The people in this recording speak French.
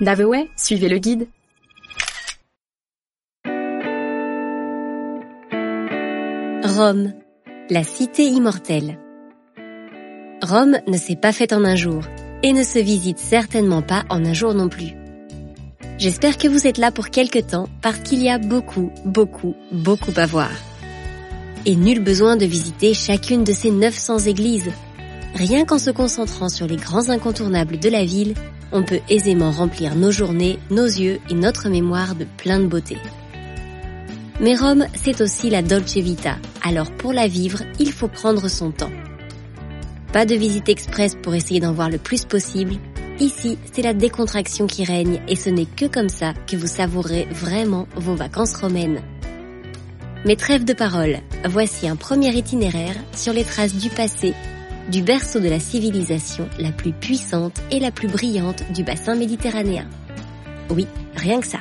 Daveway, suivez le guide. Rome, la cité immortelle. Rome ne s'est pas faite en un jour et ne se visite certainement pas en un jour non plus. J'espère que vous êtes là pour quelque temps parce qu'il y a beaucoup, beaucoup, beaucoup à voir. Et nul besoin de visiter chacune de ces 900 églises. Rien qu'en se concentrant sur les grands incontournables de la ville, on peut aisément remplir nos journées, nos yeux et notre mémoire de plein de beauté. Mais Rome, c'est aussi la Dolce Vita, alors pour la vivre, il faut prendre son temps. Pas de visite express pour essayer d'en voir le plus possible. Ici, c'est la décontraction qui règne et ce n'est que comme ça que vous savourez vraiment vos vacances romaines. Mais trêve de parole, voici un premier itinéraire sur les traces du passé, du berceau de la civilisation la plus puissante et la plus brillante du bassin méditerranéen. Oui, rien que ça.